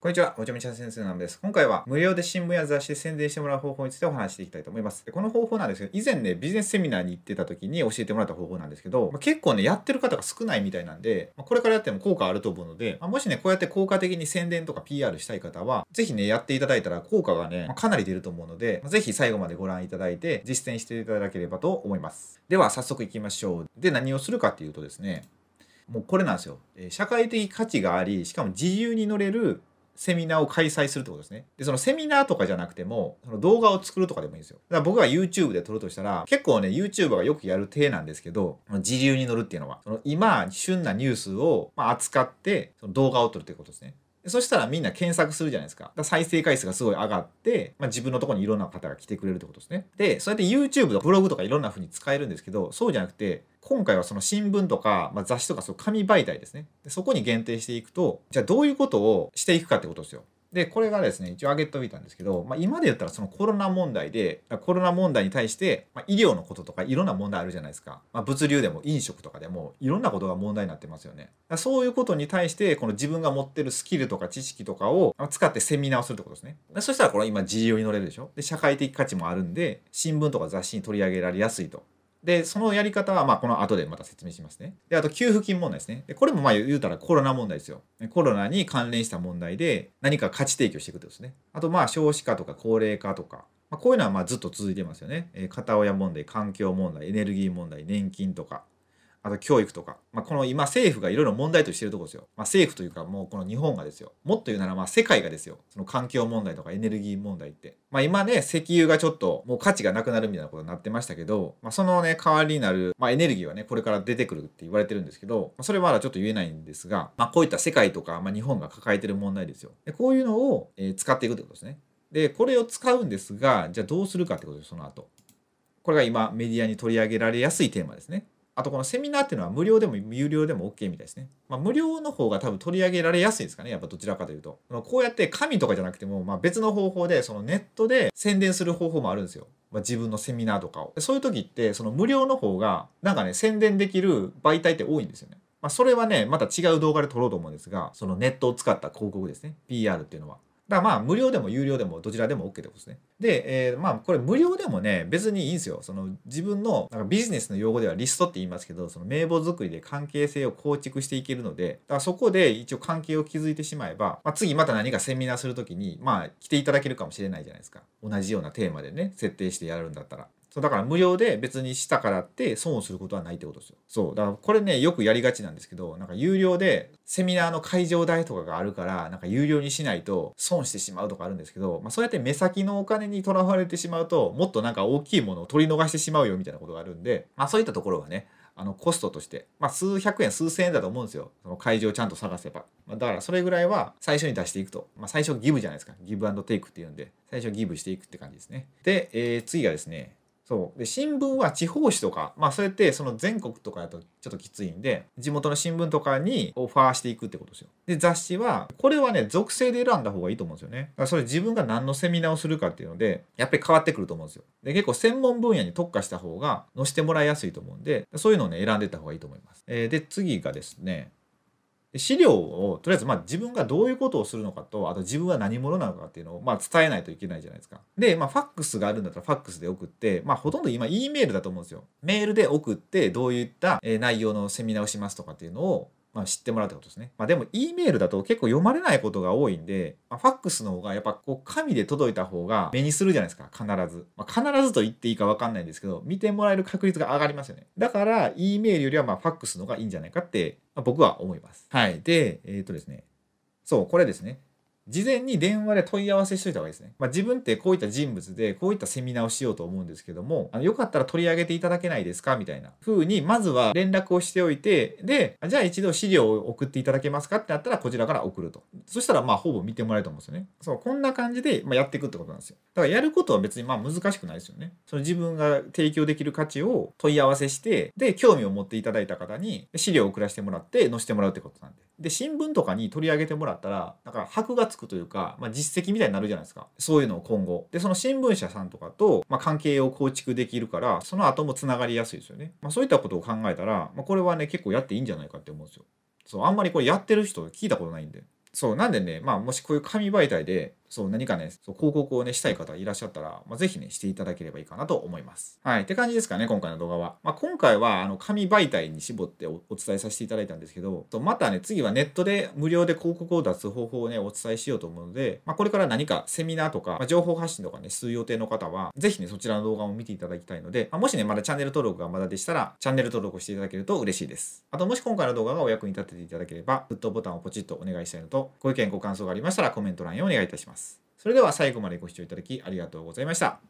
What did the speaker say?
こんにちは、おちゃめちゃ先生なんです。今回は無料で新聞や雑誌で宣伝してもらう方法についてお話していきたいと思います。この方法なんですけど、以前ね、ビジネスセミナーに行ってた時に教えてもらった方法なんですけど、まあ、結構ね、やってる方が少ないみたいなんで、まあ、これからやっても効果あると思うので、まあ、もしね、こうやって効果的に宣伝とか PR したい方は、ぜひね、やっていただいたら効果がね、かなり出ると思うので、ぜひ最後までご覧いただいて、実践していただければと思います。では、早速行きましょう。で、何をするかっていうとですね、もうこれなんですよ。社会的価値があり、しかも自由に乗れるセミナーを開催するってことですね。で、そのセミナーとかじゃなくても、その動画を作るとかでもいいんですよ。だから僕が YouTube で撮るとしたら、結構ね、YouTuber がよくやる体なんですけど、自流に乗るっていうのは、その今、旬なニュースを扱って、その動画を撮るってことですね。そしたらみんな検索するじゃないですか。か再生回数がすごい上がって、まあ、自分のところにいろんな方が来てくれるってことですね。で、そうやって YouTube とかブログとかいろんな風に使えるんですけど、そうじゃなくて、今回はその新聞とか、まあ、雑誌とかそう紙媒体ですねで。そこに限定していくと、じゃあどういうことをしていくかってことですよ。で、これがですね、一応挙げておいたんですけど、まあ、今で言ったらそのコロナ問題で、コロナ問題に対して、まあ、医療のこととかいろんな問題あるじゃないですか。まあ、物流でも飲食とかでもいろんなことが問題になってますよね。そういうことに対して、この自分が持ってるスキルとか知識とかを使ってセミナーをするってことですね。そしたらこれ今自由に乗れるでしょ。で、社会的価値もあるんで、新聞とか雑誌に取り上げられやすいと。で、そのやり方は、まあ、この後でまた説明しますね。で、あと、給付金問題ですね。で、これもまあ言うたらコロナ問題ですよ。コロナに関連した問題で何か価値提供していくってことですね。あと、まあ、少子化とか高齢化とか、まあ、こういうのはまあずっと続いてますよね。えー、片親問題、環境問題、エネルギー問題、年金とか、あと教育とか、まあ、この今政府がいろいろ問題としてるとこですよ。まあ、政府というかもうこの日本がですよ。もっと言うならまあ世界がですよ。その環境問題とかエネルギー問題って。まあ今ね、石油がちょっともう価値がなくなるみたいなことになってましたけど、まあ、そのね、代わりになる、まあ、エネルギーはね、これから出てくるって言われてるんですけど、まあ、それはまだちょっと言えないんですが、まあこういった世界とか、まあ、日本が抱えてる問題ですよ。でこういうのを、えー、使っていくってことですね。で、これを使うんですが、じゃあどうするかってことです、その後。これが今メディアに取り上げられやすいテーマですね。あとこのセミナーっていうのは無料でも有料でも OK みたいですね。まあ、無料の方が多分取り上げられやすいですかね。やっぱどちらかというと。こうやって紙とかじゃなくても、まあ、別の方法でそのネットで宣伝する方法もあるんですよ。まあ、自分のセミナーとかを。そういう時ってその無料の方がなんかね宣伝できる媒体って多いんですよね。まあ、それはねまた違う動画で撮ろうと思うんですがそのネットを使った広告ですね。PR っていうのは。だからまあ無料でも有料でもどちらでも OK ってことですね。で、えー、まあこれ無料でもね別にいいんですよ。その自分のなんかビジネスの用語ではリストって言いますけどその名簿作りで関係性を構築していけるのでだからそこで一応関係を築いてしまえば、まあ、次また何かセミナーする時にまあ来ていただけるかもしれないじゃないですか。同じようなテーマでね設定してやるんだったら。そうだから無料で別にしたからって損をすることはないってことですよ。そう。だからこれね、よくやりがちなんですけど、なんか有料でセミナーの会場代とかがあるから、なんか有料にしないと損してしまうとかあるんですけど、まあそうやって目先のお金にとらわれてしまうと、もっとなんか大きいものを取り逃してしまうよみたいなことがあるんで、まあそういったところはね、あのコストとして、まあ、数百円数千円だと思うんですよその会場をちゃんと探せば、まあ、だからそれぐらいは最初に出していくと、まあ、最初ギブじゃないですかギブアンドテイクっていうんで最初ギブしていくって感じですねで、えー、次がですねそう。で新聞は地方紙とかまあそうやってその全国とかだとちょっときついんで地元の新聞とかにオファーしていくってことですよ。で雑誌はこれはね属性で選んだ方がいいと思うんですよね。だからそれ自分が何のセミナーをするかっていうのでやっぱり変わってくると思うんですよ。で結構専門分野に特化した方が載せてもらいやすいと思うんでそういうのをね選んでった方がいいと思います、えー、で次がですね資料をとりあえずまあ自分がどういうことをするのかとあと自分は何者なのかっていうのをまあ伝えないといけないじゃないですか。で、まあ、ファックスがあるんだったらファックスで送ってまあほとんど今 E メールだと思うんですよ。メールで送ってどういった内容のセミナーをしますとかっていうのをまあ、知ってもらうってことですね。まあ、でも E メールだと結構読まれないことが多いんで、まあ、ファックスの方がやっぱこう紙で届いた方が目にするじゃないですか必ず。まあ、必ずと言っていいか分かんないんですけど見てもらえる確率が上がりますよね。だから E メールよりはまあファックスの方がいいんじゃないかって、まあ、僕は思います。はい。で、えっ、ー、とですね。そう、これですね。事前に電話で問い合わせしといた方がいいですね。まあ、自分ってこういった人物でこういったセミナーをしようと思うんですけども、あのよかったら取り上げていただけないですか？みたいな風に、まずは連絡をしておいて、で、じゃあ一度資料を送っていただけますか？ってなったらこちらから送ると。そしたらまあほぼ見てもらえると思うんですよね。そう、こんな感じでまやっていくってことなんですよ。だからやることは別にまあ難しくないですよね。その自分が提供できる価値を問い合わせして、で、興味を持っていただいた方に資料を送らせてもらって載せてもらうってことなんで。で、新聞とかに取り上げてもらったら、なんか箔がつくというか、まあ実績みたいになるじゃないですか。そういうのを今後。で、その新聞社さんとかと、まあ、関係を構築できるから、その後もつながりやすいですよね。まあ、そういったことを考えたら、まあ、これはね、結構やっていいんじゃないかって思うんですよ。そう、あんまりこれやってる人聞いたことないんで。そうなんでねまあもしこういう紙媒体でそう何かねそう広告をねしたい方いらっしゃったら、まあ、ぜひねしていただければいいかなと思います。はいって感じですかね今回の動画は、まあ、今回はあの紙媒体に絞ってお伝えさせていただいたんですけどまたね次はネットで無料で広告を出す方法をねお伝えしようと思うので、まあ、これから何かセミナーとか、まあ、情報発信とかねする予定の方はぜひねそちらの動画を見ていただきたいので、まあ、もしねまだチャンネル登録がまだでしたらチャンネル登録をしていただけると嬉しいです。あともし今回の動画がお役に立てていただければグッドボタンをポチッとお願いしたいのとご意見ご感想がありましたらコメント欄へお願いいたします。それでは最後までご視聴いただきありがとうございました。